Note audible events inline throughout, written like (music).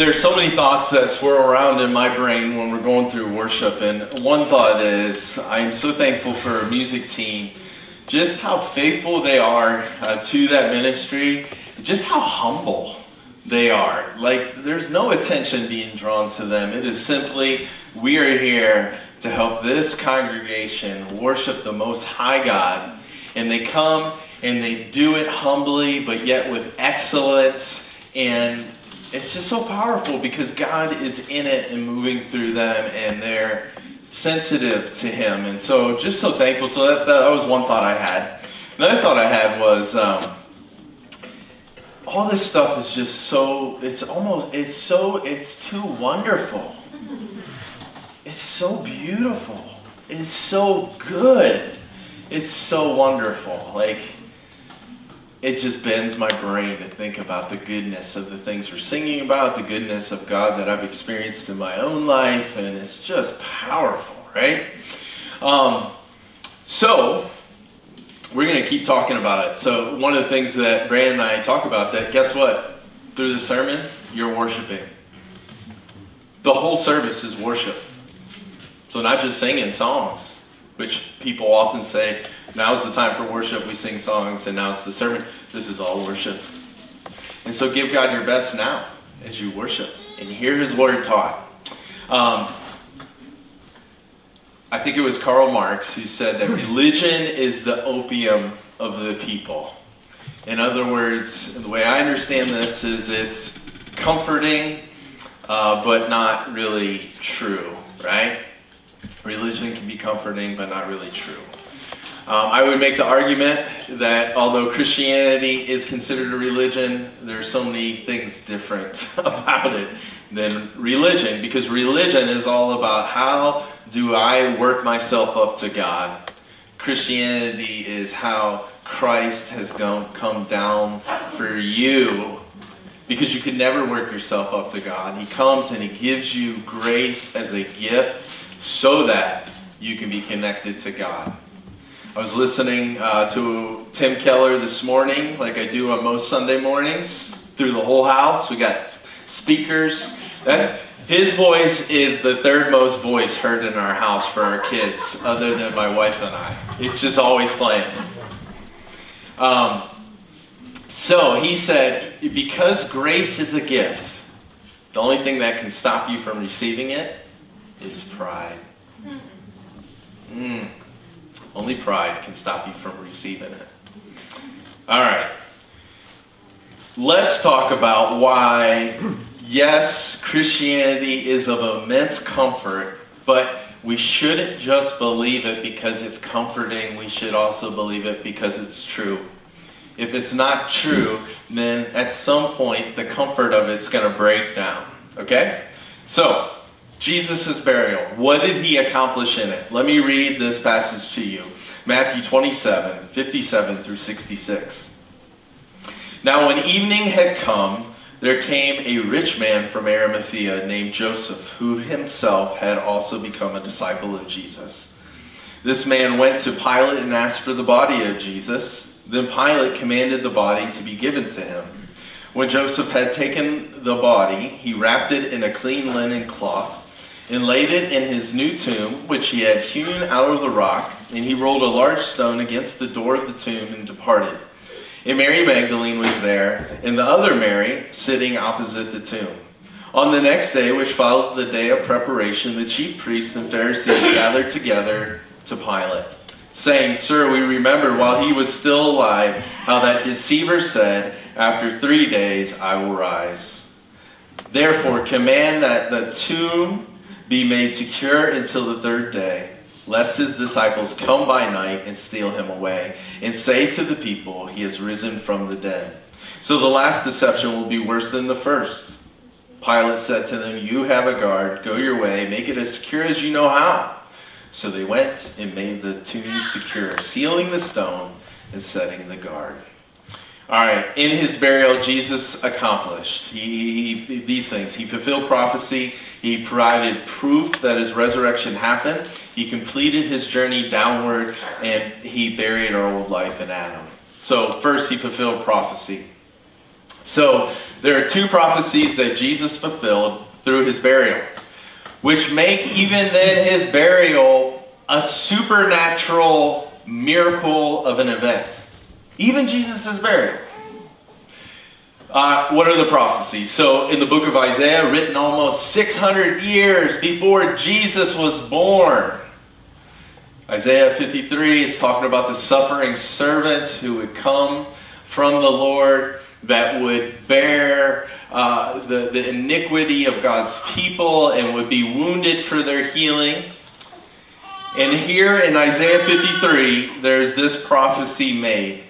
there's so many thoughts that swirl around in my brain when we're going through worship. And one thought is I'm so thankful for a music team, just how faithful they are uh, to that ministry, just how humble they are. Like, there's no attention being drawn to them. It is simply, we are here to help this congregation worship the Most High God. And they come and they do it humbly, but yet with excellence. And it's just so powerful because God is in it and moving through them, and they're sensitive to Him. And so, just so thankful. So, that, that was one thought I had. Another thought I had was um, all this stuff is just so, it's almost, it's so, it's too wonderful. It's so beautiful. It's so good. It's so wonderful. Like, it just bends my brain to think about the goodness of the things we're singing about, the goodness of God that I've experienced in my own life, and it's just powerful, right? Um, so, we're going to keep talking about it. So, one of the things that Brandon and I talk about that, guess what? Through the sermon, you're worshiping. The whole service is worship. So, not just singing songs which people often say, now's the time for worship, we sing songs, and now it's the sermon. This is all worship. And so give God your best now as you worship and hear his word taught. Um, I think it was Karl Marx who said that religion is the opium of the people. In other words, the way I understand this is it's comforting, uh, but not really true, right? religion can be comforting, but not really true. Um, I would make the argument that although Christianity is considered a religion, there are so many things different (laughs) about it than religion, because religion is all about how do I work myself up to God. Christianity is how Christ has gone, come down for you because you could never work yourself up to God. He comes and He gives you grace as a gift so that you can be connected to God. I was listening uh, to Tim Keller this morning, like I do on most Sunday mornings, through the whole house. We got speakers. That his voice is the third most voice heard in our house for our kids, other than my wife and I. It's just always playing. Um, so he said, because grace is a gift, the only thing that can stop you from receiving it is pride. Mm. Only pride can stop you from receiving it. All right. Let's talk about why, yes, Christianity is of immense comfort, but we shouldn't just believe it because it's comforting. We should also believe it because it's true. If it's not true, then at some point the comfort of it's going to break down. Okay? So, Jesus' burial. What did he accomplish in it? Let me read this passage to you Matthew 27 57 through 66. Now, when evening had come, there came a rich man from Arimathea named Joseph, who himself had also become a disciple of Jesus. This man went to Pilate and asked for the body of Jesus. Then Pilate commanded the body to be given to him. When Joseph had taken the body, he wrapped it in a clean linen cloth and laid it in his new tomb, which he had hewn out of the rock, and he rolled a large stone against the door of the tomb and departed. And Mary Magdalene was there, and the other Mary sitting opposite the tomb. On the next day, which followed the day of preparation, the chief priests and Pharisees (coughs) gathered together to Pilate, saying, Sir, we remember while he was still alive how that deceiver said, After three days I will rise. Therefore, command that the tomb be made secure until the third day, lest his disciples come by night and steal him away, and say to the people, He has risen from the dead. So the last deception will be worse than the first. Pilate said to them, You have a guard, go your way, make it as secure as you know how. So they went and made the tomb secure, sealing the stone and setting the guard. All right, in his burial, Jesus accomplished he, he, these things. He fulfilled prophecy. He provided proof that his resurrection happened. He completed his journey downward, and he buried our old life in Adam. So, first, he fulfilled prophecy. So, there are two prophecies that Jesus fulfilled through his burial, which make even then his burial a supernatural miracle of an event. Even Jesus' burial. Uh, what are the prophecies? So, in the book of Isaiah, written almost 600 years before Jesus was born, Isaiah 53, it's talking about the suffering servant who would come from the Lord that would bear uh, the, the iniquity of God's people and would be wounded for their healing. And here in Isaiah 53, there's this prophecy made.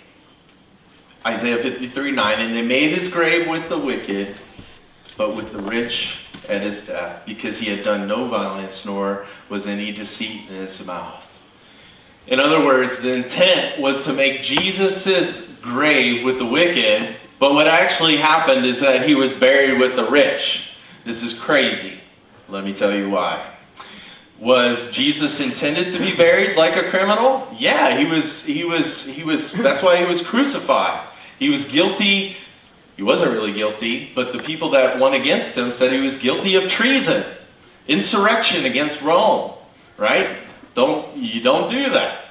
Isaiah 53 9, and they made his grave with the wicked, but with the rich at his death, because he had done no violence, nor was any deceit in his mouth. In other words, the intent was to make Jesus' grave with the wicked, but what actually happened is that he was buried with the rich. This is crazy. Let me tell you why. Was Jesus intended to be buried like a criminal? Yeah, he was he was he was that's why he was crucified. He was guilty. He wasn't really guilty, but the people that went against him said he was guilty of treason, insurrection against Rome, right? Don't you don't do that.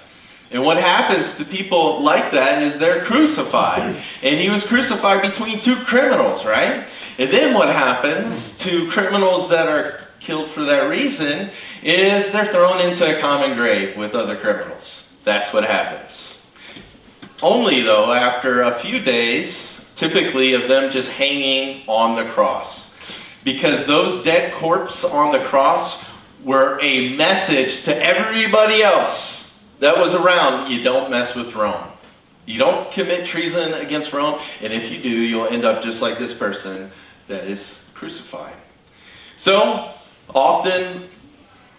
And what happens to people like that is they're crucified. And he was crucified between two criminals, right? And then what happens to criminals that are killed for that reason is they're thrown into a common grave with other criminals. That's what happens. Only, though, after a few days, typically, of them just hanging on the cross. Because those dead corpses on the cross were a message to everybody else that was around you don't mess with Rome. You don't commit treason against Rome, and if you do, you'll end up just like this person that is crucified. So, often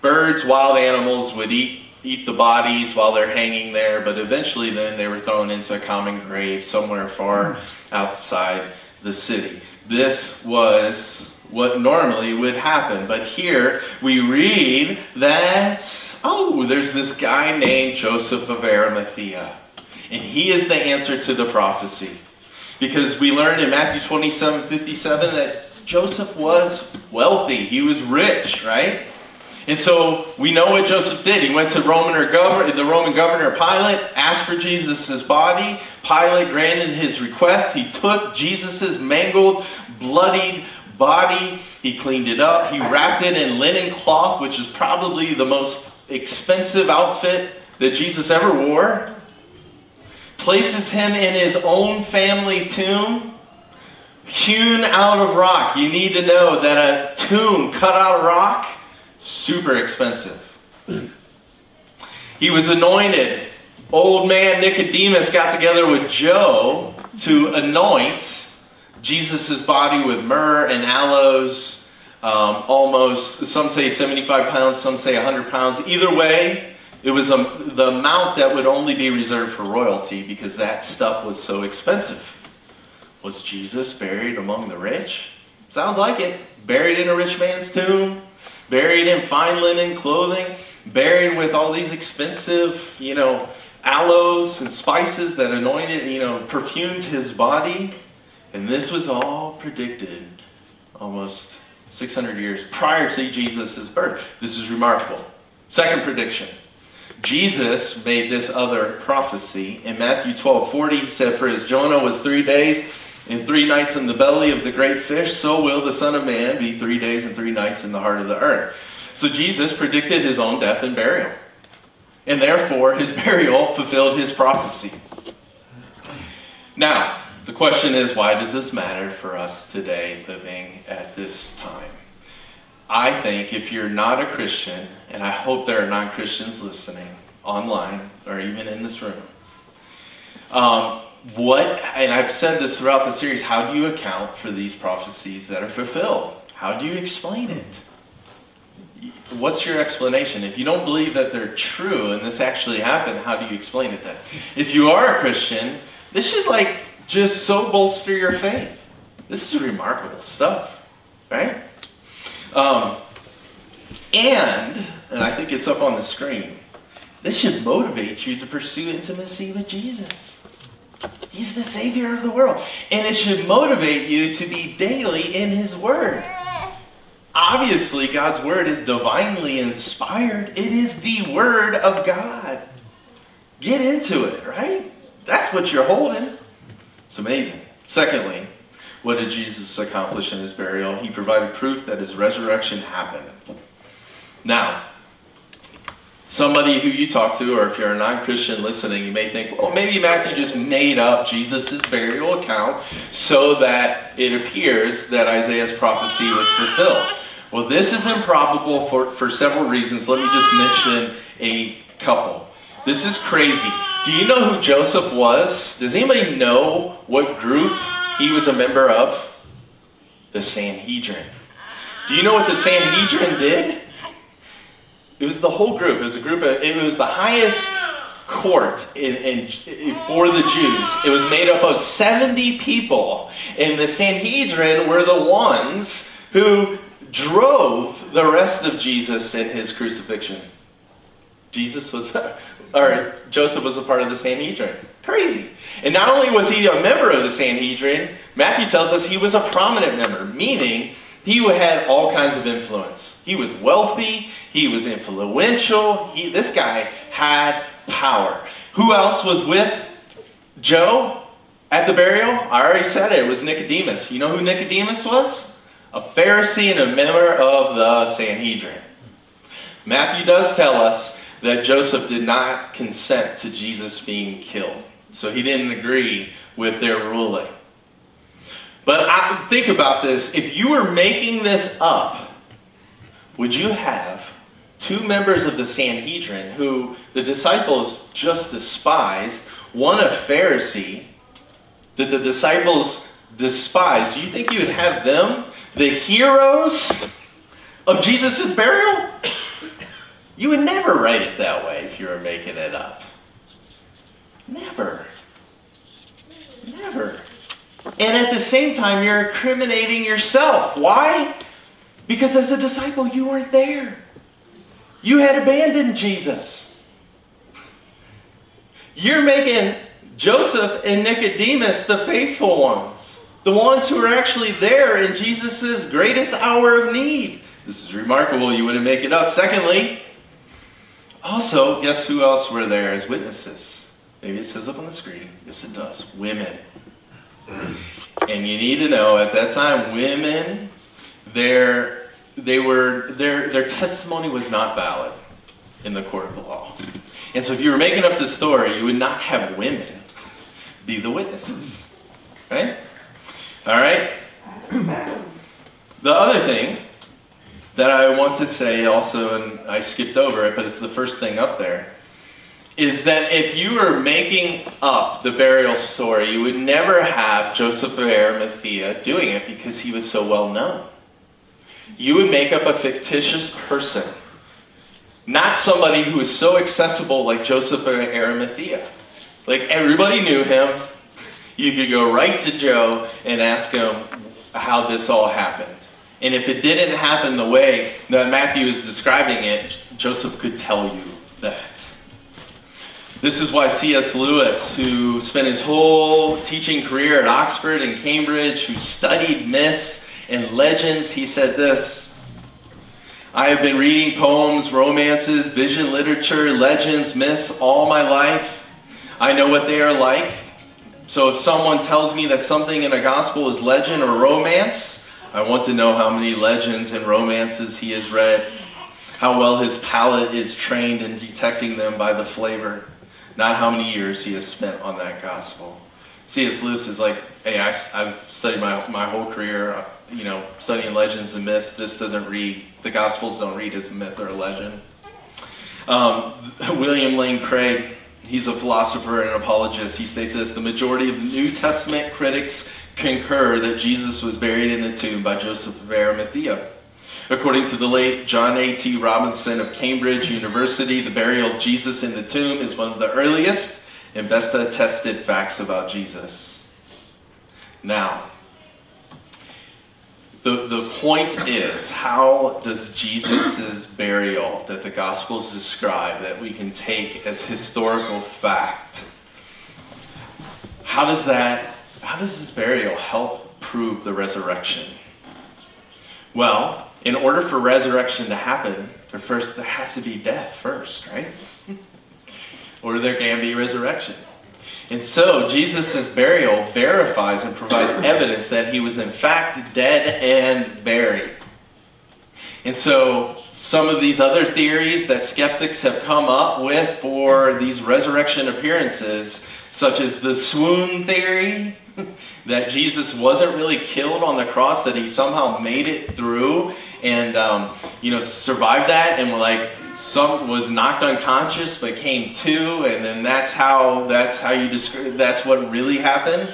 birds, wild animals would eat eat the bodies while they're hanging there, but eventually then they were thrown into a common grave somewhere far hmm. outside the city. This was what normally would happen. But here we read that, oh, there's this guy named Joseph of Arimathea. And he is the answer to the prophecy. Because we learned in Matthew 27 57 that Joseph was wealthy, he was rich, right? And so we know what Joseph did. He went to Roman or governor, the Roman governor Pilate, asked for Jesus' body. Pilate granted his request. He took Jesus' mangled, bloodied body. He cleaned it up. He wrapped it in linen cloth, which is probably the most expensive outfit that Jesus ever wore. Places him in his own family tomb, hewn out of rock. You need to know that a tomb cut out of rock super expensive. He was anointed. Old man Nicodemus got together with Joe to anoint Jesus' body with myrrh and aloes. Um, almost, some say 75 pounds, some say 100 pounds. Either way, it was a, the amount that would only be reserved for royalty because that stuff was so expensive. Was Jesus buried among the rich? Sounds like it. Buried in a rich man's tomb buried in fine linen clothing, buried with all these expensive, you know, aloes and spices that anointed, you know, perfumed his body. And this was all predicted almost 600 years prior to Jesus' birth. This is remarkable. Second prediction. Jesus made this other prophecy. In Matthew 12 40, he said, For as Jonah was three days and three nights in the belly of the great fish, so will the Son of Man be three days and three nights in the heart of the earth. So Jesus predicted his own death and burial. And therefore, his (laughs) burial fulfilled his prophecy. Now, the question is why does this matter for us today living at this time? I think if you're not a Christian, and I hope there are non Christians listening online or even in this room, um, what, and I've said this throughout the series, how do you account for these prophecies that are fulfilled? How do you explain it? What's your explanation? If you don't believe that they're true and this actually happened, how do you explain it then? If you are a Christian, this should like just so bolster your faith. This is remarkable stuff, right? Um, and, and I think it's up on the screen, this should motivate you to pursue intimacy with Jesus. He's the Savior of the world. And it should motivate you to be daily in His Word. Obviously, God's Word is divinely inspired, it is the Word of God. Get into it, right? That's what you're holding. It's amazing. Secondly, what did Jesus accomplish in his burial? He provided proof that his resurrection happened. Now, somebody who you talk to, or if you're a non Christian listening, you may think, well, maybe Matthew just made up Jesus' burial account so that it appears that Isaiah's prophecy was fulfilled. Well, this is improbable for, for several reasons. Let me just mention a couple. This is crazy. Do you know who Joseph was? Does anybody know what group he was a member of? The Sanhedrin. Do you know what the Sanhedrin did? It was the whole group. It was a group of, it was the highest court in, in, for the Jews. It was made up of 70 people. And the Sanhedrin were the ones who drove the rest of Jesus in his crucifixion. Jesus was, (laughs) or Joseph was a part of the Sanhedrin. Crazy. And not only was he a member of the Sanhedrin, Matthew tells us he was a prominent member, meaning he had all kinds of influence. He was wealthy, he was influential, he, this guy had power. Who else was with Joe at the burial? I already said it, it was Nicodemus. You know who Nicodemus was? A Pharisee and a member of the Sanhedrin. Matthew does tell us that Joseph did not consent to Jesus being killed. So he didn't agree with their ruling. But I, think about this. If you were making this up, would you have two members of the Sanhedrin who the disciples just despised, one a Pharisee that the disciples despised? Do you think you would have them, the heroes of Jesus' burial? You would never write it that way if you were making it up. Never. Never. And at the same time, you're incriminating yourself. Why? Because as a disciple, you weren't there. You had abandoned Jesus. You're making Joseph and Nicodemus the faithful ones, the ones who are actually there in Jesus' greatest hour of need. This is remarkable. You wouldn't make it up. Secondly, also, guess who else were there as witnesses? Maybe it says up on the screen. Yes, it does. Women. And you need to know at that time, women, their, they were, their, their testimony was not valid in the court of the law. And so if you were making up the story, you would not have women be the witnesses. Right? All right? The other thing that I want to say also, and I skipped over it, but it's the first thing up there, is that if you were making up the burial story, you would never have Joseph of Arimathea doing it because he was so well known. You would make up a fictitious person, not somebody who is so accessible like Joseph of Arimathea. Like everybody knew him. You could go right to Joe and ask him how this all happened. And if it didn't happen the way that Matthew is describing it, Joseph could tell you that. This is why C.S. Lewis, who spent his whole teaching career at Oxford and Cambridge, who studied myths and legends, he said this I have been reading poems, romances, vision literature, legends, myths all my life. I know what they are like. So if someone tells me that something in a gospel is legend or romance, I want to know how many legends and romances he has read, how well his palate is trained in detecting them by the flavor, not how many years he has spent on that gospel. C.S. Lewis is like, hey, I, have studied my, my whole career, uh, you know, studying legends and myths. This doesn't read, the Gospels don't read as a myth or a legend. Um, (laughs) William Lane Craig, he's a philosopher and an apologist. He states this the majority of New Testament critics concur that Jesus was buried in a tomb by Joseph of Arimathea. According to the late John A.T. Robinson of Cambridge University, the burial of Jesus in the tomb is one of the earliest and best attested facts about Jesus. Now, the, the point is, how does Jesus' burial that the Gospels describe that we can take as historical fact how does that, how does this burial help prove the resurrection? Well, in order for resurrection to happen, there first there has to be death first, right? or there can be resurrection. And so Jesus' burial verifies and provides (coughs) evidence that he was in fact dead and buried. And so some of these other theories that skeptics have come up with for these resurrection appearances, such as the swoon theory, (laughs) that Jesus wasn't really killed on the cross, that he somehow made it through and um, you know survived that, and like some was knocked unconscious but came to, and then that's how that's how you describe that's what really happened.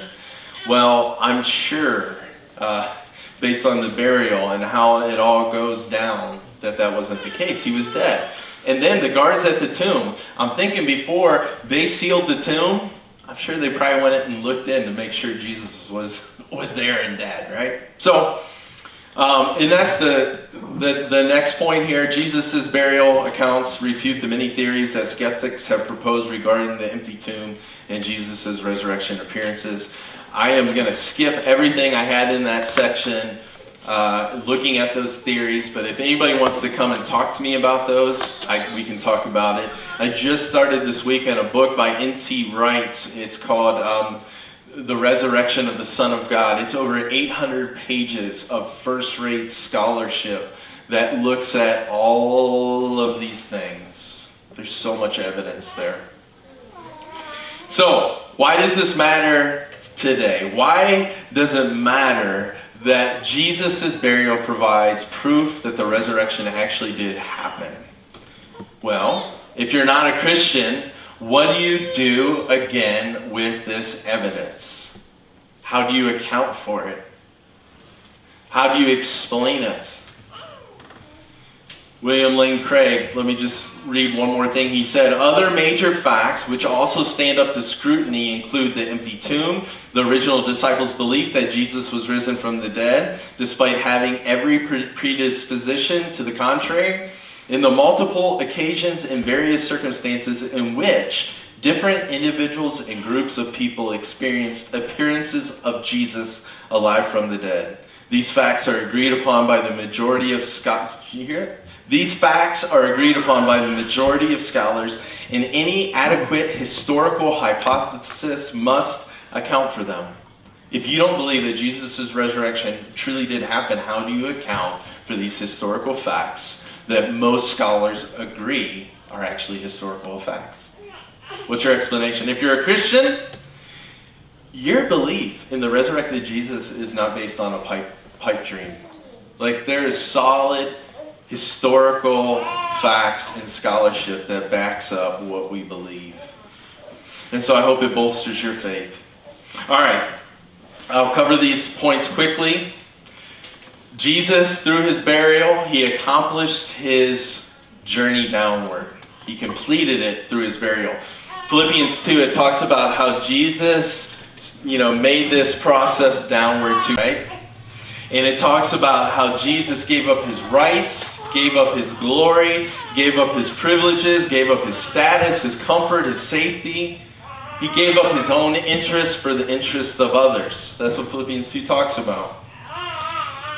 Well, I'm sure, uh, based on the burial and how it all goes down, that that wasn't the case. He was dead. And then the guards at the tomb. I'm thinking before they sealed the tomb, I'm sure they probably went in and looked in to make sure Jesus was was there and dead, right? So, um, and that's the, the the next point here. Jesus' burial accounts refute the many theories that skeptics have proposed regarding the empty tomb and Jesus' resurrection appearances. I am going to skip everything I had in that section uh, looking at those theories. But if anybody wants to come and talk to me about those, I, we can talk about it. I just started this weekend a book by N.T. Wright. It's called um, The Resurrection of the Son of God. It's over 800 pages of first rate scholarship that looks at all of these things. There's so much evidence there. So, why does this matter today? Why does it matter that Jesus' burial provides proof that the resurrection actually did happen. Well, if you're not a Christian, what do you do again with this evidence? How do you account for it? How do you explain it? William Lane Craig, let me just read one more thing. He said, Other major facts which also stand up to scrutiny include the empty tomb, the original disciples' belief that Jesus was risen from the dead, despite having every predisposition to the contrary, in the multiple occasions and various circumstances in which different individuals and groups of people experienced appearances of Jesus alive from the dead. These facts are agreed upon by the majority of scholars. These facts are agreed upon by the majority of scholars, and any adequate historical hypothesis must account for them. If you don't believe that Jesus' resurrection truly did happen, how do you account for these historical facts that most scholars agree are actually historical facts? What's your explanation? If you're a Christian, your belief in the resurrected Jesus is not based on a pipe, pipe dream. Like, there is solid historical facts and scholarship that backs up what we believe. And so I hope it bolsters your faith. All right, I'll cover these points quickly. Jesus, through his burial, he accomplished his journey downward. He completed it through his burial. Philippians 2, it talks about how Jesus, you know, made this process downward too, right? And it talks about how Jesus gave up his rights gave up his glory, gave up his privileges, gave up his status, his comfort, his safety. He gave up his own interest for the interest of others. That's what Philippians 2 talks about.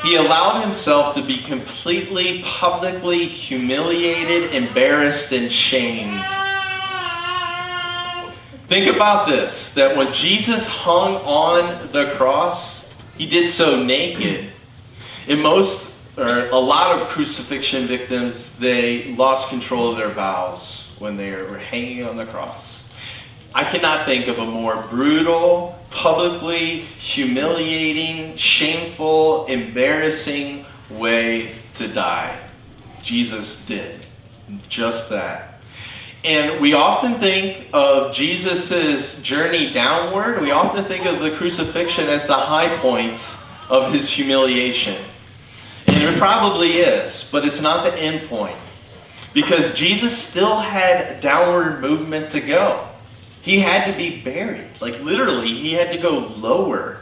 He allowed himself to be completely, publicly humiliated, embarrassed, and shamed. Think about this that when Jesus hung on the cross, he did so naked. In most or a lot of crucifixion victims, they lost control of their bowels when they were hanging on the cross. I cannot think of a more brutal, publicly humiliating, shameful, embarrassing way to die. Jesus did just that. And we often think of Jesus' journey downward, we often think of the crucifixion as the high point of his humiliation. And it probably is, but it's not the end point. Because Jesus still had downward movement to go. He had to be buried. Like literally, he had to go lower.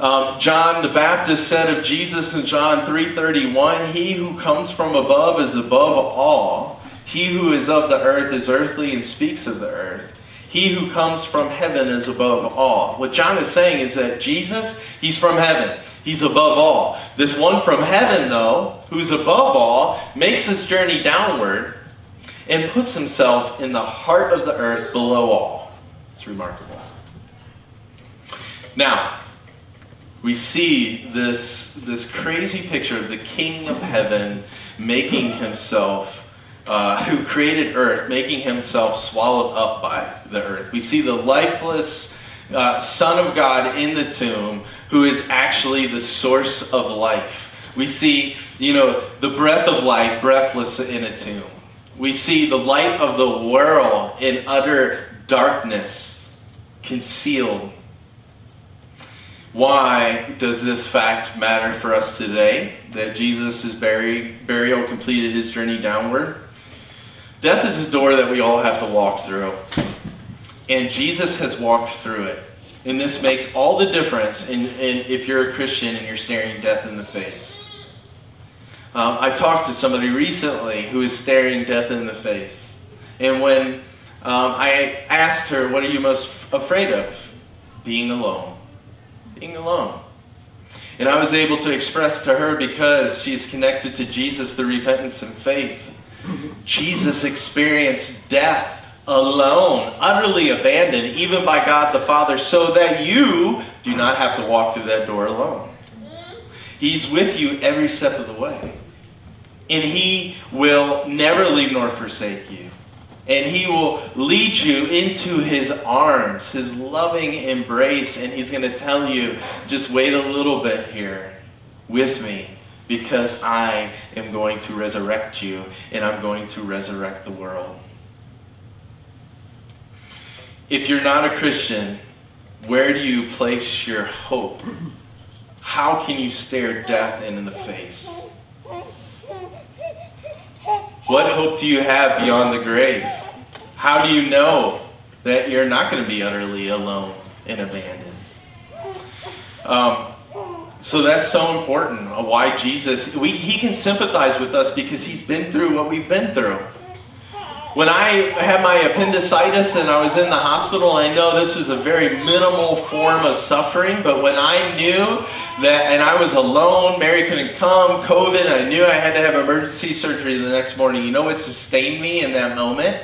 Um, John the Baptist said of Jesus in John 3:31, "He who comes from above is above all. He who is of the earth is earthly and speaks of the earth. He who comes from heaven is above all. What John is saying is that Jesus, he's from heaven. He's above all. This one from heaven, though, who's above all, makes his journey downward and puts himself in the heart of the earth below all. It's remarkable. Now, we see this, this crazy picture of the King of heaven making himself, uh, (laughs) who created earth, making himself swallowed up by the earth. We see the lifeless uh, Son of God in the tomb who is actually the source of life. We see, you know, the breath of life breathless in a tomb. We see the light of the world in utter darkness, concealed. Why does this fact matter for us today? That Jesus' burial completed his journey downward? Death is a door that we all have to walk through. And Jesus has walked through it. And this makes all the difference in, in if you're a Christian and you're staring death in the face. Um, I talked to somebody recently who is staring death in the face. And when um, I asked her, What are you most afraid of? Being alone. Being alone. And I was able to express to her because she's connected to Jesus through repentance and faith. Jesus experienced death alone, utterly abandoned, even by God the Father, so that you do not have to walk through that door alone. He's with you every step of the way. And He will never leave nor forsake you. And He will lead you into His arms, His loving embrace. And He's going to tell you, just wait a little bit here with me because I am going to resurrect you and I'm going to resurrect the world. If you're not a Christian, where do you place your hope? How can you stare death in the face? What hope do you have beyond the grave? How do you know that you're not going to be utterly alone and abandoned? Um, so that's so important. Why Jesus, we, he can sympathize with us because he's been through what we've been through. When I had my appendicitis and I was in the hospital, I know this was a very minimal form of suffering, but when I knew that, and I was alone, Mary couldn't come, COVID, I knew I had to have emergency surgery the next morning, you know what sustained me in that moment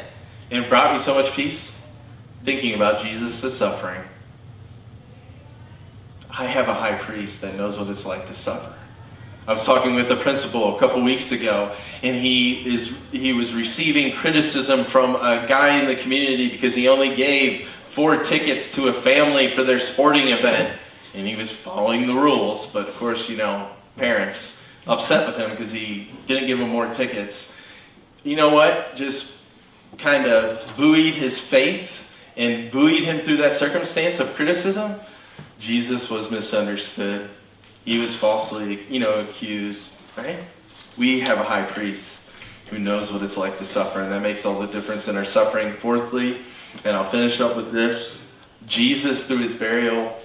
and brought me so much peace? Thinking about Jesus' suffering. I have a high priest that knows what it's like to suffer. I was talking with the principal a couple weeks ago, and he is he was receiving criticism from a guy in the community because he only gave four tickets to a family for their sporting event, and he was following the rules. But of course, you know, parents upset with him because he didn't give them more tickets. You know what? Just kind of buoyed his faith and buoyed him through that circumstance of criticism. Jesus was misunderstood he was falsely, you know, accused, right? We have a high priest who knows what it's like to suffer, and that makes all the difference in our suffering. Fourthly, and I'll finish up with this Jesus, through his burial,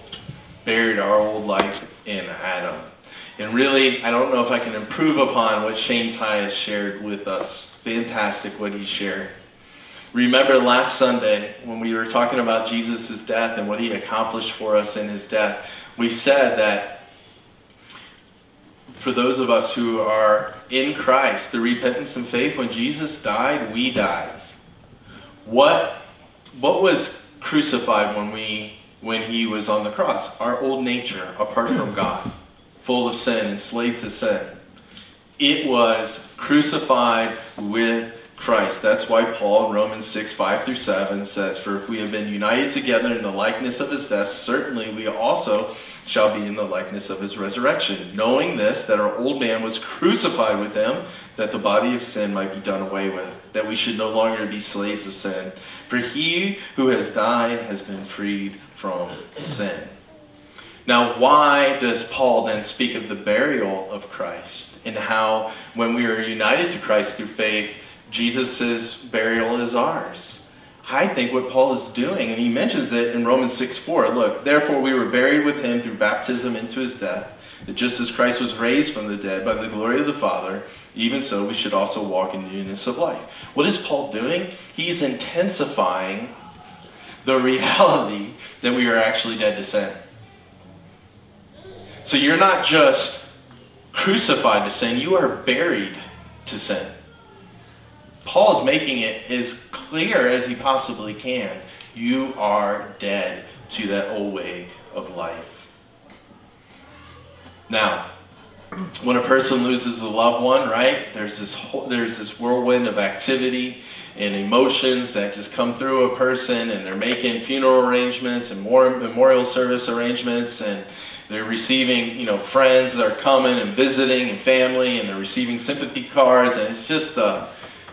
buried our old life in Adam. And really, I don't know if I can improve upon what Shane Ty has shared with us. Fantastic what he shared. Remember last Sunday when we were talking about Jesus' death and what he accomplished for us in his death, we said that for those of us who are in Christ, the repentance and faith, when Jesus died, we died. What, what was crucified when, we, when he was on the cross? Our old nature, apart from (clears throat) God, full of sin, enslaved to sin. It was crucified with Christ. That's why Paul in Romans 6, 5 through 7 says, For if we have been united together in the likeness of his death, certainly we also shall be in the likeness of his resurrection, knowing this, that our old man was crucified with him, that the body of sin might be done away with, that we should no longer be slaves of sin. For he who has died has been freed from sin. Now, why does Paul then speak of the burial of Christ and how, when we are united to Christ through faith, Jesus' burial is ours? I think what Paul is doing, and he mentions it in Romans 6 4. Look, therefore we were buried with him through baptism into his death, that just as Christ was raised from the dead by the glory of the Father, even so we should also walk in newness of life. What is Paul doing? He's intensifying the reality that we are actually dead to sin. So you're not just crucified to sin, you are buried to sin. Paul is making it as clear as he possibly can. You are dead to that old way of life. Now, when a person loses a loved one, right? There's this whole, there's this whirlwind of activity and emotions that just come through a person, and they're making funeral arrangements and more memorial service arrangements, and they're receiving, you know, friends that are coming and visiting and family, and they're receiving sympathy cards, and it's just a,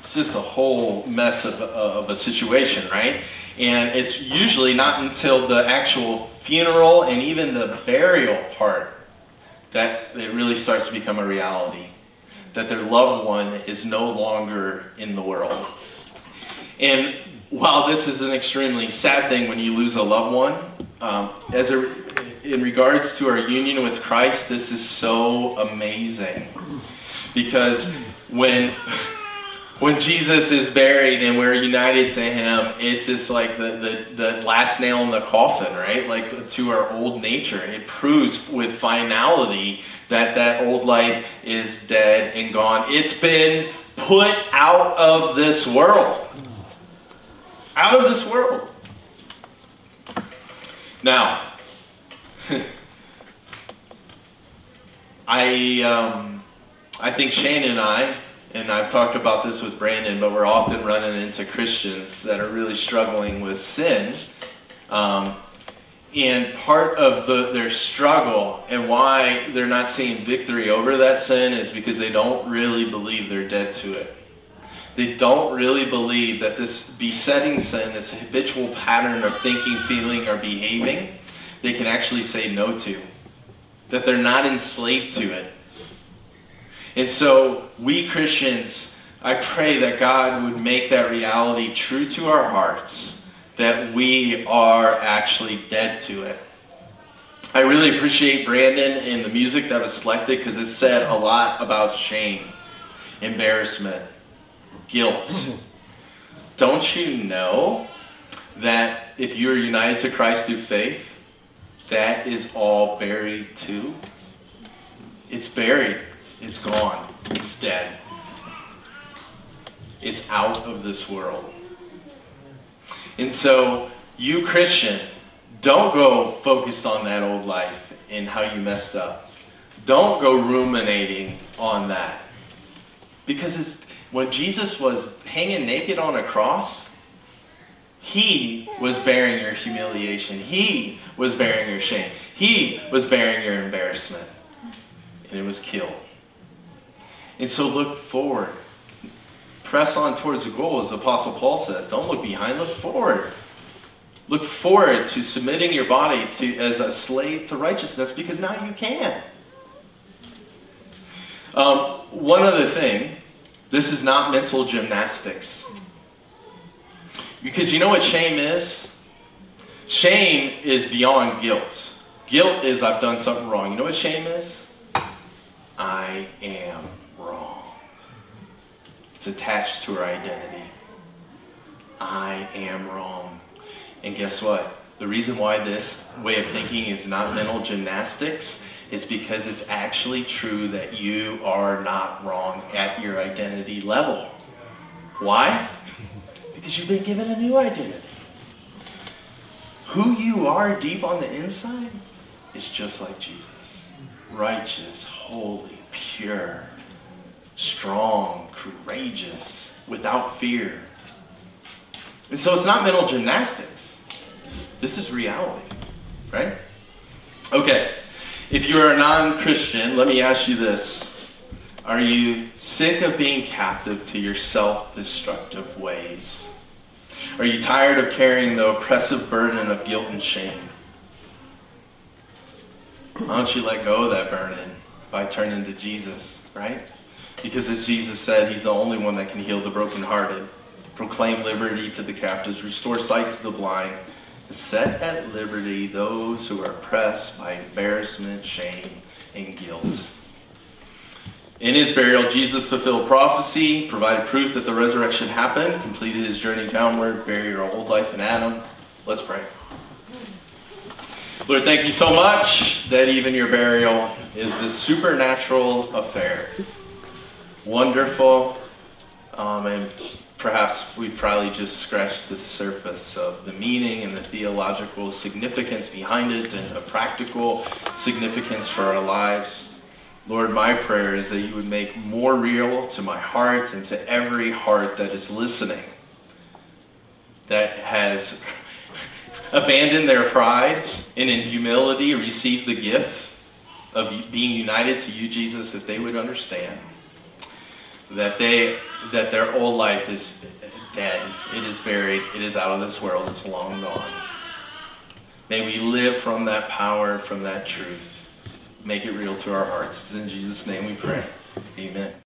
it's just a whole mess of, of a situation, right? And it's usually not until the actual funeral and even the burial part that it really starts to become a reality. That their loved one is no longer in the world. And while this is an extremely sad thing when you lose a loved one, um, as a, in regards to our union with Christ, this is so amazing. Because when when Jesus is buried and we're united to him, it's just like the, the, the last nail in the coffin, right? Like to our old nature. It proves with finality that that old life is dead and gone. It's been put out of this world. Out of this world. Now, (laughs) I, um, I think Shane and I, and I've talked about this with Brandon, but we're often running into Christians that are really struggling with sin. Um, and part of the, their struggle and why they're not seeing victory over that sin is because they don't really believe they're dead to it. They don't really believe that this besetting sin, this habitual pattern of thinking, feeling, or behaving, they can actually say no to. That they're not enslaved to it and so, we Christians, I pray that God would make that reality true to our hearts, that we are actually dead to it. I really appreciate Brandon and the music that was selected because it said a lot about shame, embarrassment, guilt. (laughs) Don't you know that if you are united to Christ through faith, that is all buried too? It's buried. It's gone. It's dead. It's out of this world. And so, you Christian, don't go focused on that old life and how you messed up. Don't go ruminating on that. Because when Jesus was hanging naked on a cross, he was bearing your humiliation. He was bearing your shame. He was bearing your embarrassment. And it was killed. And so look forward. Press on towards the goal, as the Apostle Paul says. Don't look behind, look forward. Look forward to submitting your body to, as a slave to righteousness because now you can. Um, one other thing this is not mental gymnastics. Because you know what shame is? Shame is beyond guilt. Guilt is I've done something wrong. You know what shame is? I am it's attached to our identity. I am wrong. And guess what? The reason why this way of thinking is not mental gymnastics is because it's actually true that you are not wrong at your identity level. Why? Because you've been given a new identity. Who you are deep on the inside is just like Jesus righteous, holy, pure strong, courageous, without fear. And so it's not mental gymnastics. This is reality, right? Okay, if you are a non Christian, let me ask you this Are you sick of being captive to your self destructive ways? Are you tired of carrying the oppressive burden of guilt and shame? Why don't you let go of that burden by turning to Jesus, right? Because as Jesus said, He's the only one that can heal the brokenhearted, proclaim liberty to the captives, restore sight to the blind, set at liberty those who are oppressed by embarrassment, shame, and guilt. In his burial, Jesus fulfilled prophecy, provided proof that the resurrection happened, completed his journey downward, buried our old life in Adam, Let's pray. Lord, thank you so much that even your burial is this supernatural affair. Wonderful. Um, and perhaps we've probably just scratched the surface of the meaning and the theological significance behind it and the practical significance for our lives. Lord, my prayer is that you would make more real to my heart and to every heart that is listening, that has (laughs) abandoned their pride and in humility received the gift of being united to you, Jesus, that they would understand that they that their old life is dead, it is buried, it is out of this world, it's long gone. May we live from that power, from that truth. Make it real to our hearts. It's in Jesus' name we pray. Amen.